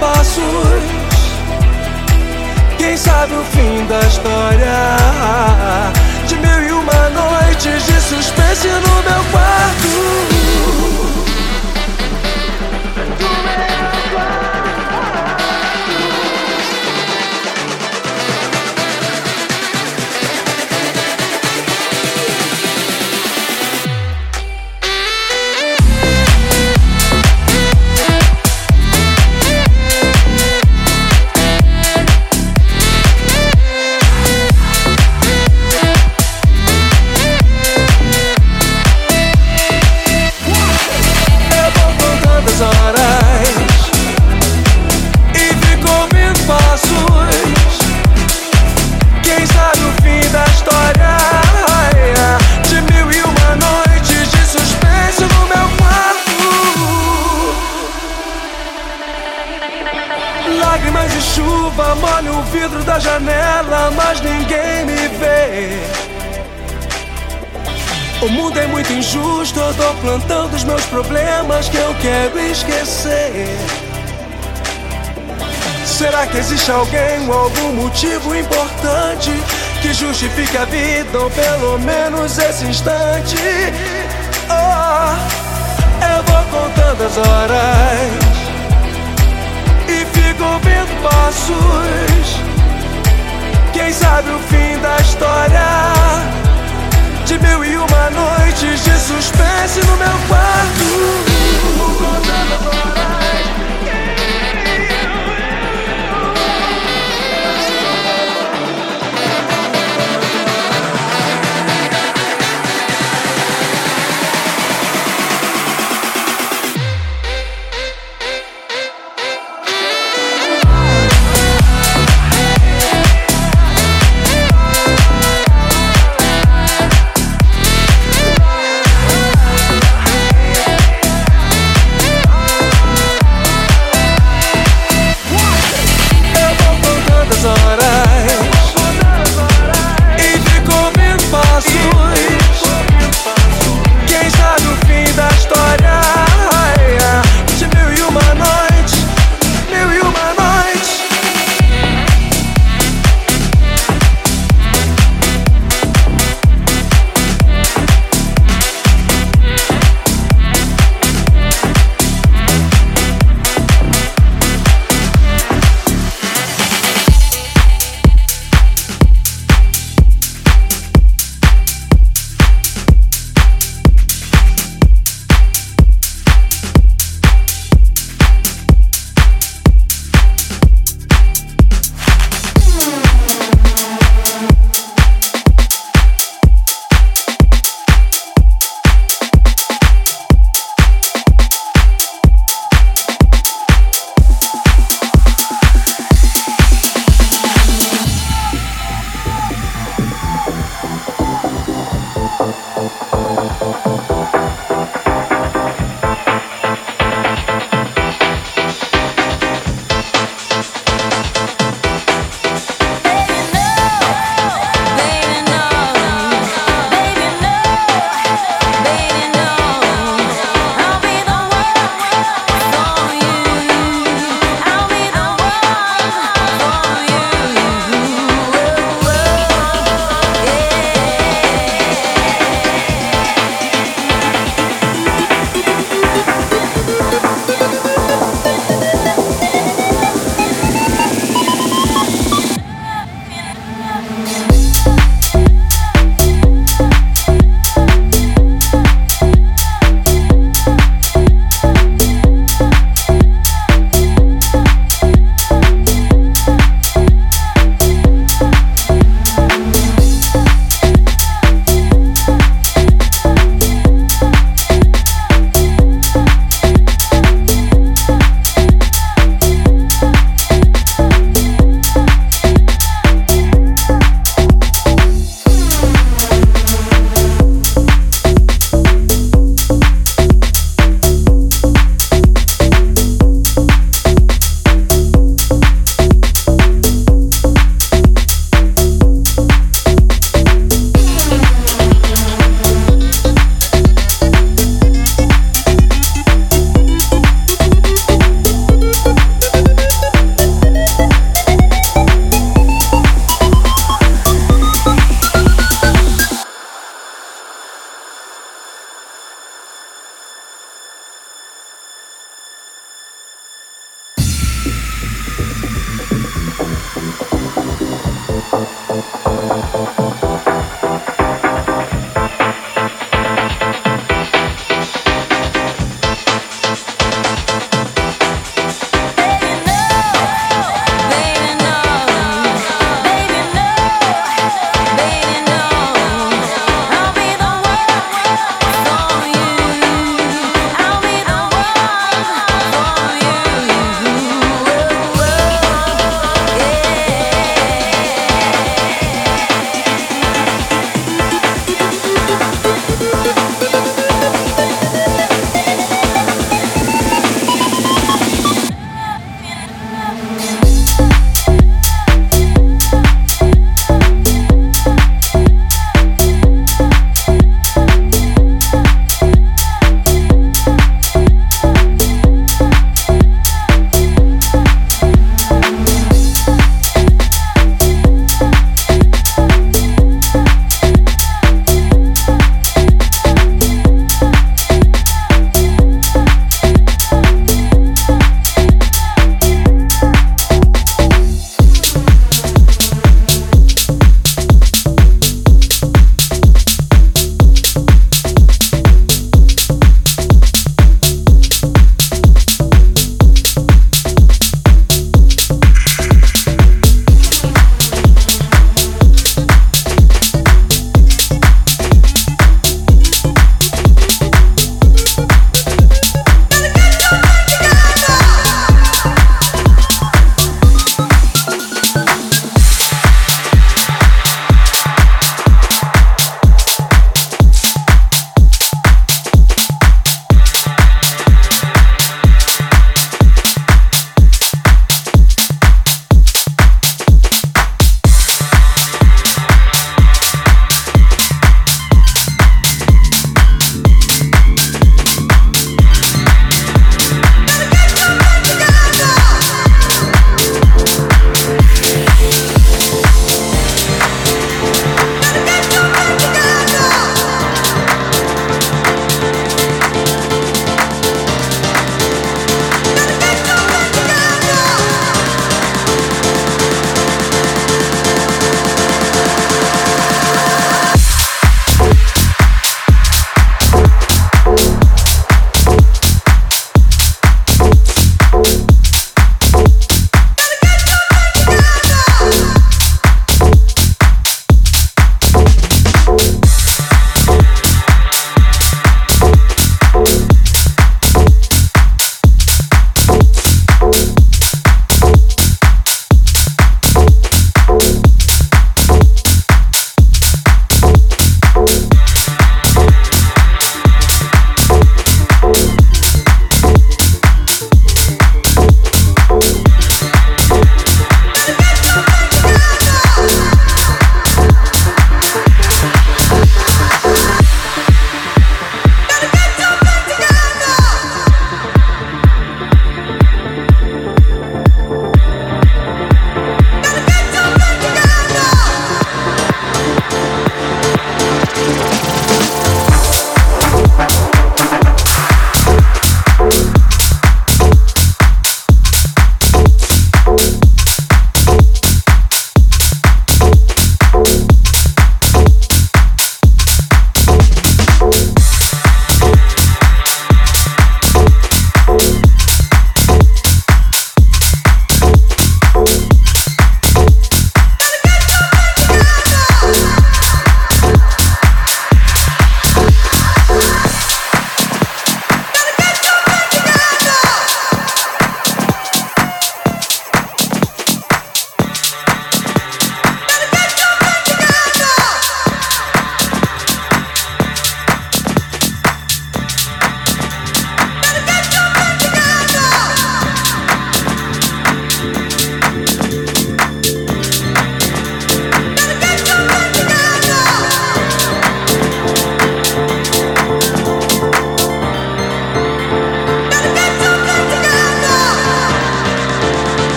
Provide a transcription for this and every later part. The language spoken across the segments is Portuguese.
passos. Quem sabe o fim da história de mil e uma noites de suspense no meu quarto. plantando os meus problemas que eu quero esquecer. Será que existe alguém ou algum motivo importante que justifique a vida ou pelo menos esse instante? Oh, eu vou contando as horas e fico vendo passos. Quem sabe o fim da história? de mil e uma noites de suspense no meu quarto. Contando agora.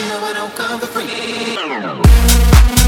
you know I don't come for free.